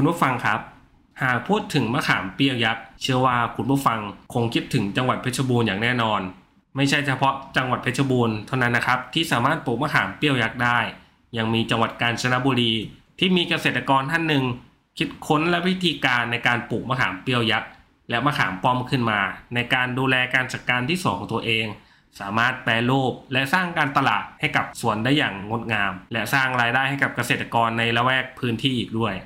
คุณผู้ฟังครับ หากพูดถึงมะขามเปียวยักษ์เชื่อว่าคุณผู้ฟังคงคิดถึงจังหวัดเพชรบูรณ์อย่างแน่นอน ไม่ใช่เฉพาะจังหวัดเพชรบูรณ์เท่านั้นนะครับที่สามารถปลูกมะขามเปรี้ยวยักษ์ได้ ยังมีจังหวัดกาญจนบุรี ที่มีเกษตรกรท่านหนึ่งคิดค้นและวิธีการในการปลูกมะขามเปรี้ยวยักษ์และมะขามป้อมขึ้นมา ในการดูแลการจัดการที่สวนของตัวเอง สามารถแปรรูปและสร้างการตลาดให้กับสวนได้อย่างงดงาม และสร้างรายได้ให้กับเกษตรกรในละแวกพื้นที่อีกด้วย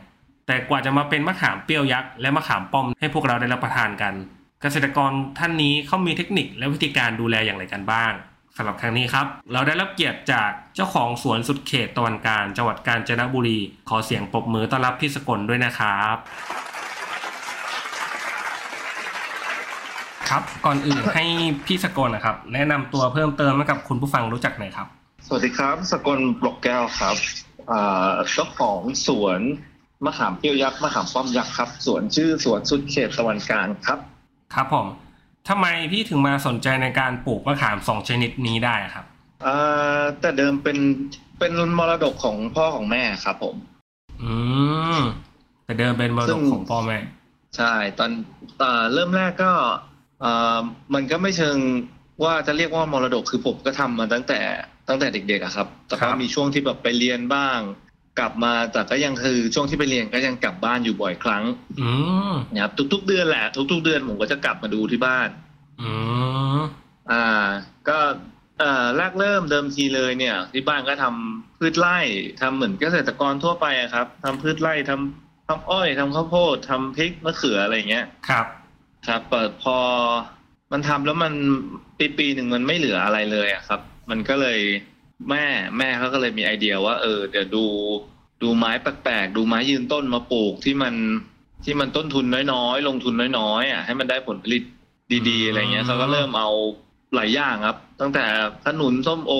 แต่กว่าจะมาเป็นมะขามเปรี้ยวยักษ์และมะขามป้อมให้พวกเราได้รับประทานกัน เกษตรกรท่านนี้เขามีเทคนิคและวิธีการดูแลอย่างไรกันบ้างสำหรับครั้งนี้ครับ เราได้รับเกียรติจากเจ้าของสวนสุดเขตตะวันกาญจังหวัดกาญจนบุรี ขอเสียงปรบมือต้อนรับพี่สกลด้วยนะครับ ครับก่อนอื่นให้พี่สกลนะครับ แนะนำตัวเพิ่มเติมให้กับคุณผู้ฟังรู้จักหน่อยครับ สวัสดีครับ สกลปลกแก้วครับอ่าเจ้าของสวน มะขามเปรี้ยวยักษ์มะขามป้อมยักษ์ครับ สวนชื่อสวนสุดเขตตะวันกลางครับ ครับผมทำไมพี่ถึงมาสนใจในการปลูกมะขามสองชนิดนี้ได้ครับอ่าแต่เดิมเป็นเป็นมรดกของพ่อของแม่ครับ ผม อืมแต่เดิมเป็นมรซึ่ดกงของพ่อแม่ ใช่ ตอนตอนเริ่มแรกก็อ่ามันก็ไม่เชิงว่าจะเรียกว่ามรดกคือผมก็ทำมาตั้งแต่ตั้งแต่เด็กๆอะครับ แต่ก็มีช่วงที่แบบไปเรียนบ้าง กลับมาแต่ก็ยังคือช่วงที่ไปเรียนก็ยังกลับบ้านอยู่บ่อยครั้งอืมนะครับทุก ๆ เดือนแหละ ทุก ๆ เดือนผมก็จะกลับมาดูที่บ้านอืมอ่า ก็เอ่อแรกเริ่มเดิมทีเลยเนี่ย ที่บ้านก็ทำพืชไร่ทำเหมือนเกษตรกรทั่วไปอะครับทำพืชไร่ทำทำอ้อยทำข้าวโพดทำพริกมะเขืออะไรอย่างเงี้ยครับ ครับเปิดพอมันทำแล้วมันปีปีหนึ่งมันไม่เหลืออะไรเลยอะครับ มันก็เลย แม่แม่เขาก็เลยมีไอเดียว่า เออเดี๋ยวดูดูไม้แปลกๆดูไม้ยืนต้นมาปลูกที่มันที่มันต้นทุนน้อยๆ ลงทุนน้อยๆอะให้มันได้ผลผลิตดีๆอะไรเงี้ยเขาก็เริ่มเอาหลายอย่างครับ ตั้งแต่ขนุนส้มโอ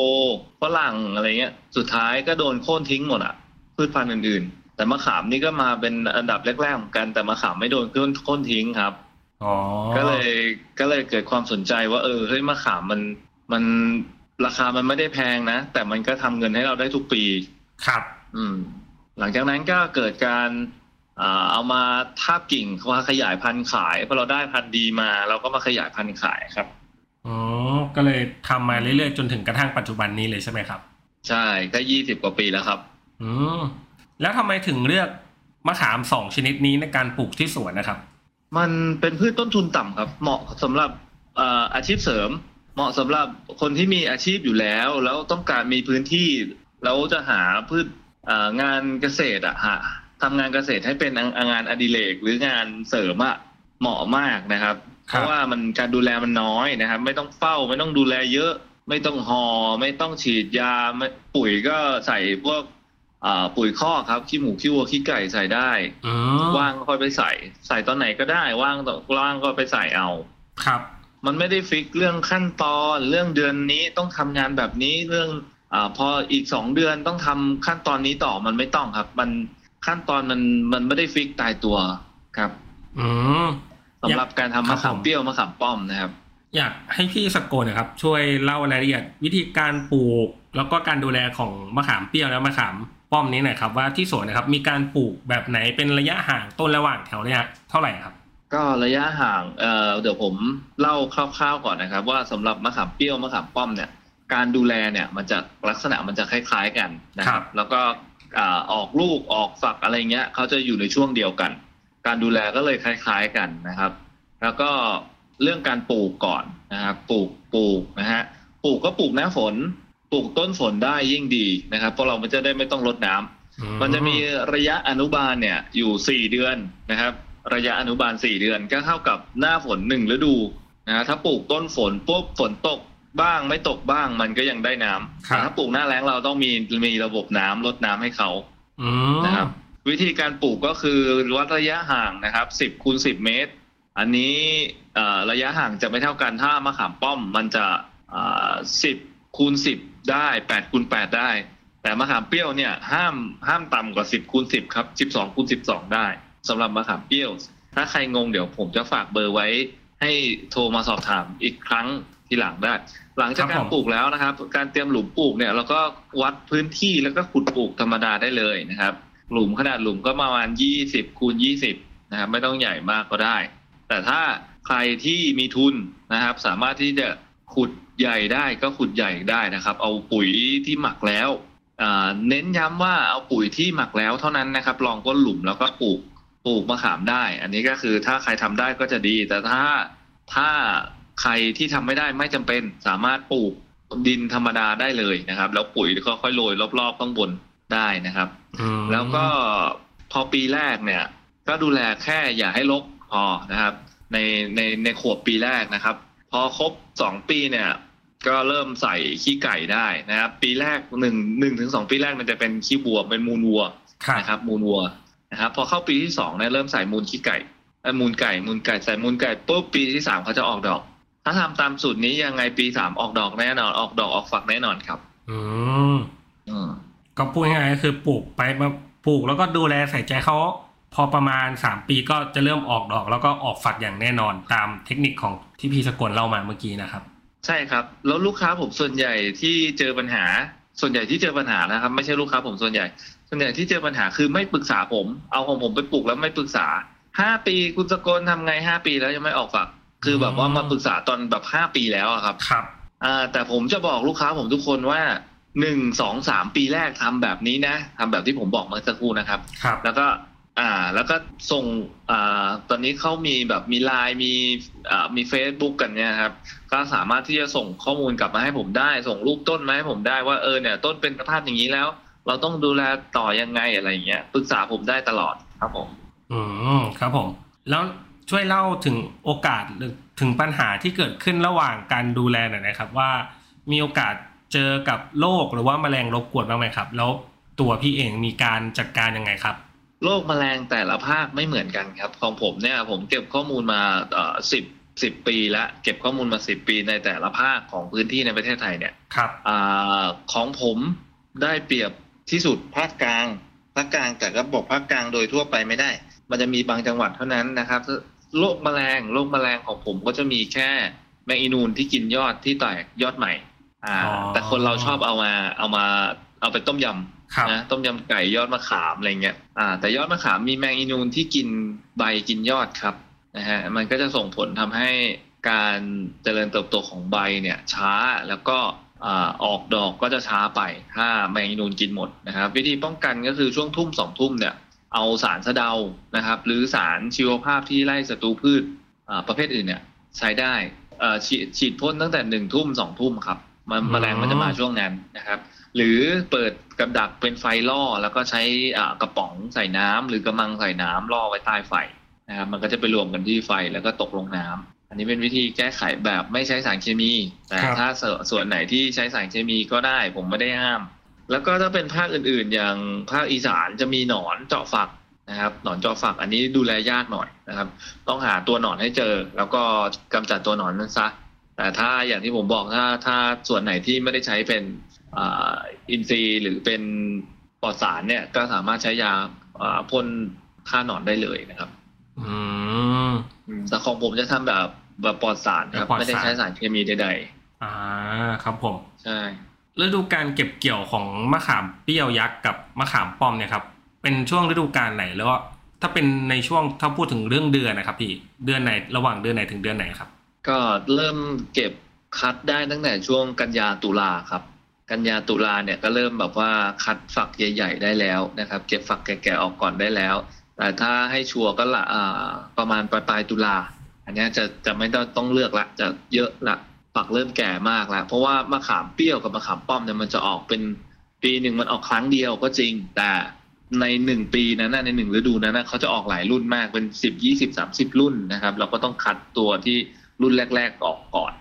ฝรั่งอะไรเงี้ย สุดท้ายก็โดนโค่นทิ้งหมดอะพืชพันธุ์อื่นๆ แต่มะขามนี่ก็มาเป็นอันดับแรกๆเหมือนกันแต่มะขามไม่โดนโค่นโค่นทิ้งครับอ๋อก็เลยก็เลยเกิดความสนใจว่า เออเฮ้ยมะขามมันมัน ราคามันไม่ได้แพงนะ แต่มันก็ทำเงินให้เราได้ทุกปี ครับ อืม หลังจากนั้นก็เกิดการอ่าเอามาทาบกิ่งมาขยายพันธุ์ขายพอเราได้พันธุ์ดีมา เราก็มาขยายพันธุ์ขายครับอ๋อก็เลยทำมาเรื่อยๆจนถึงกระทั่งปัจจุบันนี้เลยใช่ไหมครับ ใช่ก็ยี่สิบกว่าปีแล้วครับ อืมแล้วทำไมถึงเลือกมะขามสองชนิดนี้ในการปลูกที่สวนนะครับ มันเป็นพืชต้นทุนต่ำครับ เหมาะสำหรับเอ่ออาชีพเสริม เหมาะสำหรับคนที่มีอาชีพอยู่แล้ว แล้วต้องการมีพื้นที่แล้วจะหาพืชเอ่องานเกษตรอะหาทำงานเกษตรให้เป็นงานอดิเรกหรืองานเสริมอะเหมาะมากนะครับ เพครับราะว่ามันการดูแลมันน้อยนะครับ ไม่ต้องเฝ้าไม่ต้องดูแลเยอะ ไม่ต้องหอ่อไม่ต้องฉีดยาไม่ปุ๋ยก็ใส่พวกอ่าปุ๋ยคอกครับขี้หมูขี้วัวขี้ไก่ใส่ได้อืมว่างก็ค่อยไปใส่ ใส่ตอนไหนก็ได้ว่างต่อว่างก็ไปใส่เอาครับ มันไม่ได้ fix เรื่องขั้นตอนเรื่องเดือนนี้ต้องทำงานแบบนี้เรื่องอ่าพออีกสองเดือนต้องทำขั้นตอนนี้ต่อมันไม่ต้องครับ มันขั้นตอนมันมันไม่ได้ fix ตายตัวครับ อืมสำหรับการทำครัมะบขามผมเปรี้ยวมะขามป้อมนะครับ อยากให้พี่สกลนะครับ ช่วยเล่ารายละเอียดวิธีการปลูก แล้วก็การดูแลของมะขามเปรี้ยวและมะขามป้อมนี้หน่อยครับ ว่าที่สวนนะครับ มีการปลูกแบบไหนเป็นระยะห่างต้นระหว่างแถวเนี่ยเท่าไหร่ครับ ก็ระยะห่างเอ่อเดี๋ยวผมเล่าคร่าวๆก่อนนะครับ ว่าสำหรับมะขามเปรี้ยวมะขามป้อมเนี่ย การดูแลเนี่ยมันจะลักษณะมันจะคล้าย ๆกันนะคครัรับบแล้วก็อ่าออกลูกออกฝักอะไรเงี้ยเขาจะอยู่ในช่วงเดียวกัน การดูแลก็เลยคล้าย ๆกันนะครับ แล้วก็เรื่องการปลูกก่อนนะครับปลูกปลูกนะฮะปลูกก็ปลูกหน้าฝนปลูกต้นฝนได้ยิ่งดีนะครับเพราะเราไม่จะได้ไม่ต้องรดน้มันจะมีระยะอนุบาลเนี่ยอยู่สี่เดือนนะครับ ระยะอนุบาลสี่เดือนก็เท่ากับหน้าฝนหนึ่งฤดูนะถ้าปลูกต้นฝนปุ๊บฝนตกบ้างไม่ตกบ้างมันก็ยังได้น้ำครับแต่ถ้าปลูกหน้าแล้งเราต้องมีมีระบบน้ำลดน้ำให้เขาอืมนะครับ วิธีการปลูกก็คือวัดระยะห่างนะครับสิบคูณสิบเมตร อันนี้เอ่อระยะห่างจะไม่เท่ากันถ้ามะขามป้อมมันจะสิบคูณสิบได้แปดคูณแปดได้ แต่มะขามเปรี้ยวเนี่ยห้ามห้ามต่ำกว่าสิบคูณสิบครับสิบสองคูณสิบสองได้ สำหรับมะขามเปรี้ยว ถ้าใครงงเดี๋ยวผมจะฝากเบอร์ไว้ ให้โทรมาสอบถามอีกครั้งทีหลังได้ หลังจากการปลูกแล้วนะครับ การเตรียมหลุมปลูกเนี่ยเราก็วัดพื้นที่แล้วก็ขุดปลูกธรรมดาได้เลยนะครับ หลุมขนาดหลุมก็ประมาณยี่สิบคูณยี่สิบนะครับไม่ต้องใหญ่มากก็ได้ แต่ถ้าใครที่มีทุนนะครับ สามารถที่จะขุดใหญ่ได้ก็ขุดใหญ่ได้นะครับ เอาปุ๋ยที่หมักแล้วอ่าเน้นย้ำว่าเอาปุ๋ยที่หมักแล้วเท่านั้นนะครับลองก้นหลุมแล้วก็ปลูก ปลูกมะขามได้ อันนี้ก็คือถ้าใครทำได้ก็จะดี แต่ถ้าถ้าใครที่ทำไม่ได้ไม่จำเป็นสามารถปลูกดินธรรมดาได้เลยนะครับ แล้วปุ๋ยก็ค่อยโรยรอบๆข้างบนได้นะครับอืมแล้วก็พอปีแรกเนี่ย ก็ดูแลแค่อย่าให้รกพอนะครับ ในในในขวบปีแรกนะครับ พอครบสองปีเนี่ย ก็เริ่มใส่ขี้ไก่ได้นะครับ ปีแรกหนึ่งหนึ่งถึงสองปีแรกมันจะเป็นขี้วัวเป็นมูลวัวครับนะครับ มูลวัว นะครับพอเข้าปีที่สองเนี่ยเริ่มใส่มูลขี้ไก่เอ้ยมูลไก่มูลไก่ใส่มูลไก่ปุ๊บปีที่สามเขาจะออกดอก ถ้าทำตามสูตรนี้ยังไงปีสามออกดอกแน่นอนออกดอกออกฝักแน่นอนครับ อืมอืมก็พูดง่ายๆก็คือปลูกไปมาปลูกแล้วก็ดูแลใส่ใจเขาพอประมาณสามปีก็จะเริ่มออกดอก แล้วก็ออกฝักอย่างแน่นอนตามเทคนิคของที่พี่สกลเล่ามาเมื่อกี้นะครับ ใช่ครับ แล้วลูกค้าผมส่วนใหญ่ที่เจอปัญหาส่วนใหญ่ที่เจอปัญหานะครับ ไม่ใช่ลูกค้าผมส่วนใหญ่ ส่วนใหญ่ที่เจอปัญหาคือไม่ปรึกษาผม เอาของผมไปปลูกแล้วไม่ปรึกษาห้าปีคุณสกลทำไงห้าปีแล้วยังไม่ออกฝัก คือแบบว่ามาปรึกษาตอนแบบห้าปีแล้วอะครับ ครับอ่าแต่ผมจะบอกลูกค้าผมทุกคนว่าหนึ่งสองสามปีแรกทำแบบนี้นะทำแบบที่ผมบอกเมื่อสักครู่นะครับครับ แล้วก็อ่าแล้วก็ส่งอ่าตอนนี้เขามีแบบมีไลน์มีอ่ามีเฟซบุ๊กกันเนี่ยครับ ก็สามารถที่จะส่งข้อมูลกลับมาให้ผมได้ ส่งรูปต้นมาให้ผมได้ว่าเออเนี่ยต้นเป็นสภาพอย่างนี้แล้ว เราต้องดูแลต่อยังไงอะไรอย่างเงี้ยปรึกษาผมได้ตลอดครับผม อืมครับผม แล้วช่วยเล่าถึงโอกาสหรือถึงปัญหาที่เกิดขึ้นระหว่างการดูแลหน่อยนะครับ ว่ามีโอกาสเจอกับโรคหรือว่าแมลงรบกวนบ้างไหมครับ แล้วตัวพี่เองมีการจัดการยังไงครับโรคแมลงแต่ละภาคไม่เหมือนกันครับ ของผมเนี่ยผมเก็บข้อมูลมาเอ่อสิบสิบปีแล้วเก็บข้อมูลมาสิบปีในแต่ละภาคของพื้นที่ในประเทศไทยเนี่ยครับอาของผมได้เปรียบ ที่สุดภาคกลางภาคกลางแต่ก็บอกภาคกลางโดยทั่วไปไม่ได้ มันจะมีบางจังหวัดเท่านั้นนะครับโรคแมลงโรคแมลงของผมก็จะมีแค่แมงอีนูนที่กินยอดที่แตกยอดใหม่ อ่าอ๋อแต่คนเราชอบเอามาเอามาเอาไปต้มยำครับนะต้มยำไก่ยอดมะขามอะไรเงี้ยอ่า แต่ยอดมะขามมีแมงอีนูนที่กินใบกินยอดครับนะฮะมันก็จะส่งผลทำให้การเจริญเติบโตของใบเนี่ยช้าแล้วก็ อ่าออกดอกก็จะช้าไปถ้าแมงอีนูนกินหมดนะครับ วิธีป้องกันก็คือช่วงทุ่มสองทุ่มเนี่ยเอาสารสะเดานะครับ หรือสารชีวภาพที่ไล่ศัตรูพืชอ่าประเภทอื่นเนี่ยใช้ได้เอ่อฉีดฉีดพ่นตั้งแต่หนึ่งทุ่มสองทุ่มครับมันอืมแมลงมันจะมาช่วงนั้นนะครับ หรือเปิดกับดักเป็นไฟล่อ แล้วก็ใช้อ่ากระป๋องใส่น้ำหรือกระมังใส่น้ำล่อไว้ใต้ไฟนะครับมันก็จะไปรวมกันที่ไฟแล้วก็ตกลงน้ำ อันนี้เป็นวิธีแก้ไขแบบไม่ใช้สารเคมี แต่ครับถ้าส่วนส่วนไหนที่ใช้สารเคมีก็ได้ ผมไม่ได้ห้าม แล้วก็ถ้าเป็นภาคอื่นๆ อย่างภาคอีสานจะมีหนอนเจาะฝักนะครับหนอนเจาะฝักอันนี้ดูแลยากหน่อยนะครับ ต้องหาตัวหนอนให้เจอ แล้วก็กำจัดตัวหนอนนั้นซะแต่ถ้าอย่างที่ผมบอกถ้าถ้าส่วนไหนที่ไม่ได้ใช้เป็นอ่าอินทรีย์หรือเป็นปลอดสารเนี่ย ก็สามารถใช้ยาอ่าพ่นฆ่าหนอนได้เลยนะครับ อืมอืมแต่ของผมจะทำแบบ แบบปลอดสารครับแบบปลอดสารไม่ได้ใช้สารเคมีใดอ่าครับผมๆใช่ฤดูการเก็บเกี่ยวของมะขามเปรี้ยวยักษ์กับมะขามป้อมเนี่ยครับ เป็นช่วงฤดูกาลไหนแล้วก็ถ้าเป็นในช่วงถ้าพูดถึงเรื่องเดือนนะครับ พี่เดือนไหนระหว่างเดือนไหนถึงเดือนไหนครับ ก็เริ่มเก็บคัดได้ตั้งแต่ช่วงกันยาตุลาครับ กันยาตุลาเนี่ยก็เริ่มแบบว่าคัดฝักใหญ่ ๆ ได้แล้วนะครับ เก็บฝักแก่ๆออกก่อนได้แล้ว แต่ถ้าให้ชัวร์ก็ละอ่าประมาณปลายปลายๆตุลา อันเนี้ยจะจะไม่ต้องต้องเลือกละจะเยอะละฝักเริ่มแก่มากแล้วเพราะว่ามะขามเปรี้ยวกับมะขามป้อมเนี่ยมันจะออกเป็นปีหนึ่งมันออกครั้งเดียวก็จริง แต่ในหนึ่งปีนั้นนะในหนึ่งฤดูนั้นนะเขาจะออกหลายรุ่นมากเป็นสิบยี่สิบสามสิบรุ่นนะครับ เราก็ต้องคัดตัวที่รุ่นแรก ๆออกก่อน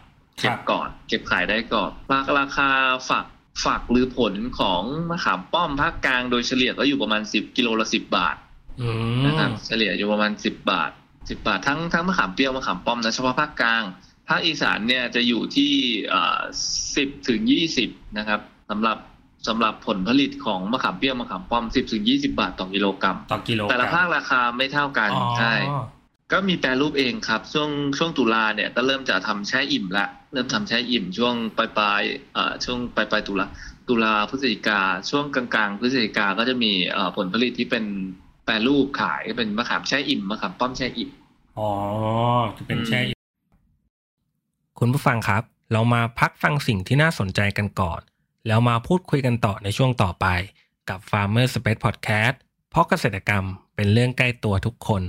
ครัเก็บบก่อน เก็บขายได้ก่อนราราคาฝักฝักหรือผลของมะขามป้อมภาคกลางโดยเฉลี่ยก็อยู่ประมาณสิบกิโลละสิบบาทอืนะครับมเฉลี่ยอยู่ประมาณสิบบาท สิบาททั้งทั้งมะขามเปรี้ยวมะขามป้อมนะเฉพาะภาคกลางภาคอีสานเนี่ยจะอยู่ที่สิบถึงยี่สิบนะครับสำหรับสำหรับผลผลิตของมะขามเปรี้ยวมะขามป้อมสิบถึงยี่สิบาทต่อกิโลกรัมต่อกิโลแต่ละกรัมภาคราคาไม่เท่ากันอ๋อใช่ก็มีแปรรูปเองครับ ช่วงช่วงตุลาเนี่ยก็เริ่มจะทำแช่อิ่มละเริ่มทำแช่อิ่มช่วงปลายปลายๆเอ่อช่วงปลายปลายๆตุลาตุลาพฤศจิกาช่วงกลางกลางๆพฤศจิกาก็จะมีเอ่อผลผลิตที่เป็น แปรรูปขายเป็นมะขามแช่อิ่มมะขามป้อมแช่อิ่มอ๋อจะเป็นอืมแช่อิ่มคุณผู้ฟังครับ เรามาพักฟังสิ่งที่น่าสนใจกันก่อน แล้วมาพูดคุยกันต่อในช่วงต่อไป กับ Farmer Space Podcast เพราะเกษตรกรรมเป็นเรื่องใกล้ตัวทุกคน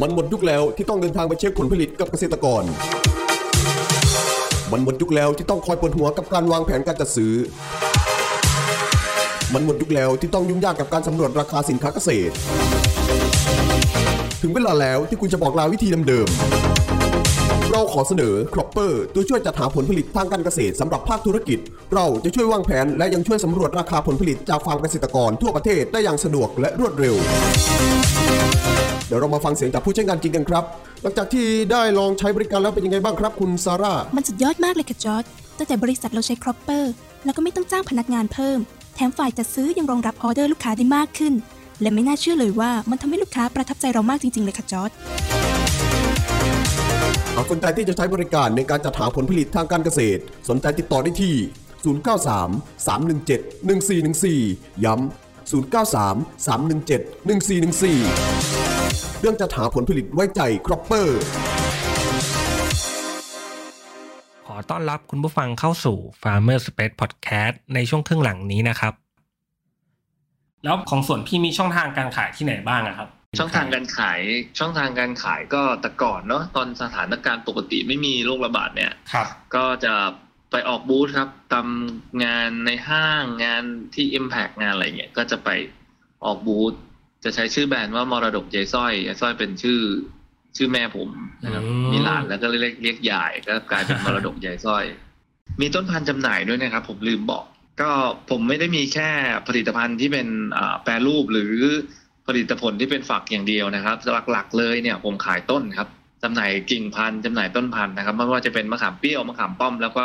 มันหมดยุคแล้วที่ต้องเดินทางไปเช็คผลผลิตกับเกษตรกร มันหมดยุคแล้วที่ต้องคอยปวดหัวกับการวางแผนการจัดซื้อ มันหมดยุคแล้วที่ต้องยุ่งยากกับการสำรวจราคาสินค้าเกษตร ถึงเวลาแล้วที่คุณจะบอกลาวิธีเดิมๆเราขอเสนอ Cropper ตัวช่วยจัดหาผลผลิตทางการเกษตรสำหรับภาคธุรกิจ เราจะช่วยวางแผนและยังช่วยสำรวจราคาผลผลิตจากฟาร์มเกษตรกรทั่วประเทศได้อย่างสะดวกและรวดเร็วเดี๋ยวเรามาฟังเสียงจากผู้ใช้งานจริงกันครับ หลังจากที่ได้ลองใช้บริการแล้วเป็นยังไงบ้างครับคุณซาร่า มันสุดยอดมากเลยค่ะจอร์จตั้งแต่บริษัทเราใช้ครอปเปอร์ แล้วก็ไม่ต้องจ้างพนักงานเพิ่ม แถมฝ่ายจัดซื้อยังรองรับออเดอร์ลูกค้าได้มากขึ้น และไม่น่าเชื่อเลยว่ามันทำให้ลูกค้าประทับใจเรามากจริง ๆ เลยค่ะจอร์จหากสนใจที่จะใช้บริการในการจัดหาผลผลิตทางการเกษตร สนใจติดต่อได้ที่ 093 317 1414 ย้ำ093 317 1414 เรื่องจัดหาผลผลิตไว้ใจครอปเปอร์ ต้อนรับคุณผู้ฟังเข้าสู่ Farmer Space Podcast ในช่วงครึ่งหลังนี้นะครับ แล้วของส่วนพี่มีช่องทางการขายที่ไหนบ้างอะครับ ช่องทางการขายช่องทางการขายก็แต่ก่อนเนาะตอนสถานการณ์ปกติไม่มีโรคระบาดเนี่ยครับ ก็จะไปออกบูธครับตามงานในห้างงานที่ Impact งานอะไรเงี้ยก็จะไปออกบูธจะใช้ชื่อแบรนด์ว่ามรดกยายสร้อยยายสร้อยเป็นชื่อ ชื่อแม่ผมนะครับอืมมีหลานแล้วก็เรียกเรียกยายก็กลายเป็นมรดกยายสร้อย มีต้นพันธุ์จำหน่ายด้วยนะครับ ผมลืมบอก ก็ผมไม่ได้มีแค่ผลิตภัณฑ์ที่เป็นอ่าแปรรูปหรือผลิตผลที่เป็นฝักอย่างเดียวนะครับหลักๆเลยเนี่ยผมขายต้นครับจำหน่ายกิ่งพันธุ์จำหน่ายต้นพันธุ์นะครับไม่ว่าจะเป็นมะขามเปรี้ยวมะขามป้อม แล้วก็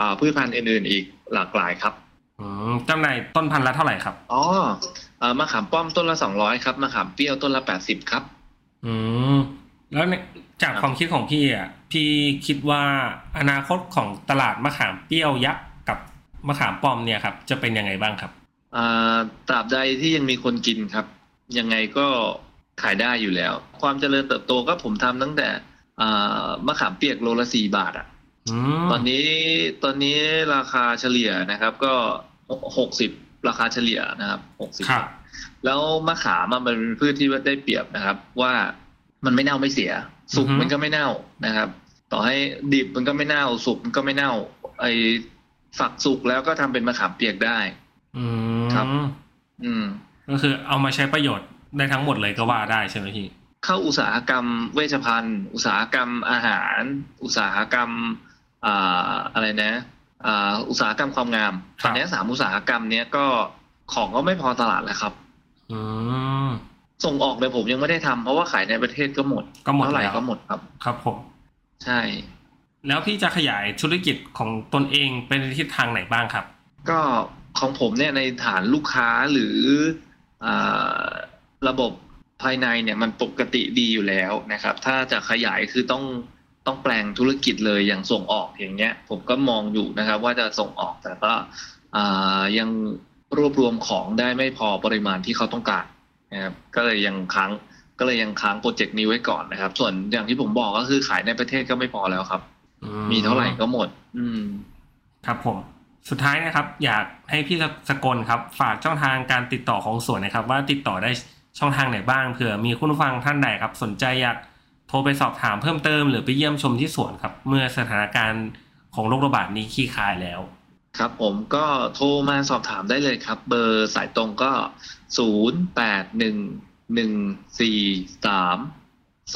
อ่าพืชพันธุ์อื่นๆอีกหลากหลายครับอืมจำหน่ายต้นพันธุ์ละเท่าไหร่ครับอ๋อเอ่อมะขามป้อมต้นละสองร้อยครับมะขามเปรี้ยวต้นละแปดสิบครับ อืม แล้วในจากครับความคิดของพี่อะพี่คิดว่าอนาคตของตลาดมะขามเปรี้ยวยักษ์กับมะขามป้อมเนี่ยครับ จะเป็นยังไงบ้างครับอ่าตราบใดที่ยังมีคนกินครับ ยังไงก็ขายได้อยู่แล้ว ความเจริญเติบโตก็ผมทำตั้งแต่อ่ามะขามเปียกโลละสี่บาทอะอืมตอนนี้ตอนนี้ราคาเฉลี่ยนะครับ ก็หกสิบราคาเฉลี่ยนะครับหกสิบครับแล้วมะขามอะมันเป็นพืชที่ว่าได้เปรียบนะครับ ว่า มันไม่เน่าไม่เสีย สุกอือฮึมันก็ไม่เน่านะครับ ต่อให้ดิบมันก็ไม่เน่า สุกมันก็ไม่เน่า ไอฝักสุกแล้วก็ทำเป็นมะขามเปียกได้ อืมครับ อืม ก็คือเอามาใช้ประโยชน์ได้ทั้งหมดเลยก็ว่าได้ใช่ไหมพี่ เข้าอุตสาหกรรมเวชภัณฑ์ อุตสาหกรรมอาหาร อุตสาหกรรมอ่าอะไรนะอ่าอุตสาหกรรมความงามครับตอนนี้สามอุตสาหกรรมเนี้ยก็ของก็ไม่พอตลาดแล้วครับ อืม ส่งออกเลยผมยังไม่ได้ทำเพราะว่าขายในประเทศก็หมดก็หมดเท่าไหร่แล้วก็หมดครับ ครับผมใช่ แล้วพี่จะขยายธุรกิจของตนเองเป็นทิศทางไหนบ้างครับ ก็ของผมเนี่ยในฐานลูกค้าหรืออาระบบภายในเนี่ยมันปกติดีอยู่แล้วนะครับ ถ้าจะขยายคือต้องต้องแปลงธุรกิจเลยอย่างส่งออกอย่างเงี้ย ผมก็มองอยู่นะครับ ว่าจะส่งออกแต่ก็อ่ายังรวบรวมของได้ไม่พอปริมาณที่เขาต้องการ นะครับก็เลยยังค้างก็เลยยังค้างโปรเจกต์นี้ไว้ก่อนนะครับ ส่วนอย่างที่ผมบอกก็คือขายในประเทศก็ไม่พอแล้วครับอืมีเท่าไหร่ก็หมด อืม ครับผมสุดท้ายนะครับ อยากให้พี่สกลครับ ฝากช่องทางการติดต่อของสวนนะครับ ว่าติดต่อได้ช่องทางไหนบ้างเผื่อมีคุณผู้ฟังท่านใดครับ สนใจอยากโทรไปสอบถามเพิ่มเติมหรือไปเยี่ยมชมที่สวนครับ เมื่อสถานการณ์ของโรคระบาดนี้คลี่คลายแล้ว ครับผมก็โทรมาสอบถามได้เลยครับ เบอร์สายตรงก็ศูนย์แปดหนึ่งหนึ่งสี่สาม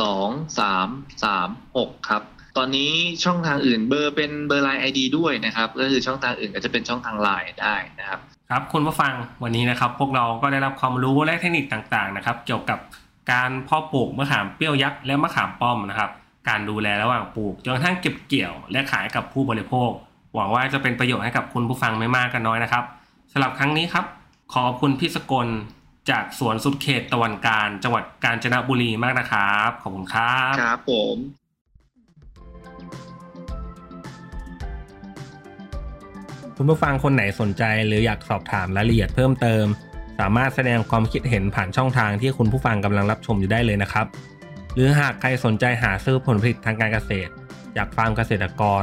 สองสามสามหกครับ ตอนนี้ช่องทางอื่นเบอร์เป็นเบอร์ไลน์ ID ด้วยนะครับ ก็คือช่องทางอื่นก็จะเป็นช่องทางไลน์ได้นะครับ ครับคุณผู้ฟังวันนี้นะครับ พวกเราก็ได้รับความรู้และเทคนิคต่างๆนะครับ เกี่ยวกับการเพาะปลูกมะขามเปรี้ยวยักษ์และมะขามป้อมนะครับ การดูแลระหว่างปลูกจนกระทั่งเก็บเกี่ยว และขายกับผู้บริโภค หวังว่าจะเป็นประโยชน์ให้กับคุณผู้ฟังไม่มากก็น้อยนะครับสำหรับครั้งนี้ครับขอบคุณพี่สกลจากสวนสุดเขตตะวันการ จังหวัดกาญจนบุรีมากนะครับ ขอบคุณครับ ครับผมคุณผู้ฟังคนไหนสนใจหรืออยากสอบถามรายละเอียดเพิ่มเติม สามารถแสดงความคิดเห็นผ่านช่องทางที่คุณผู้ฟังกำลังรับชมอยู่ได้เลยนะครับ หรือหากใครสนใจหาซื้อผลผลิตทางการเกษตรจากฟาร์มเกษตรกร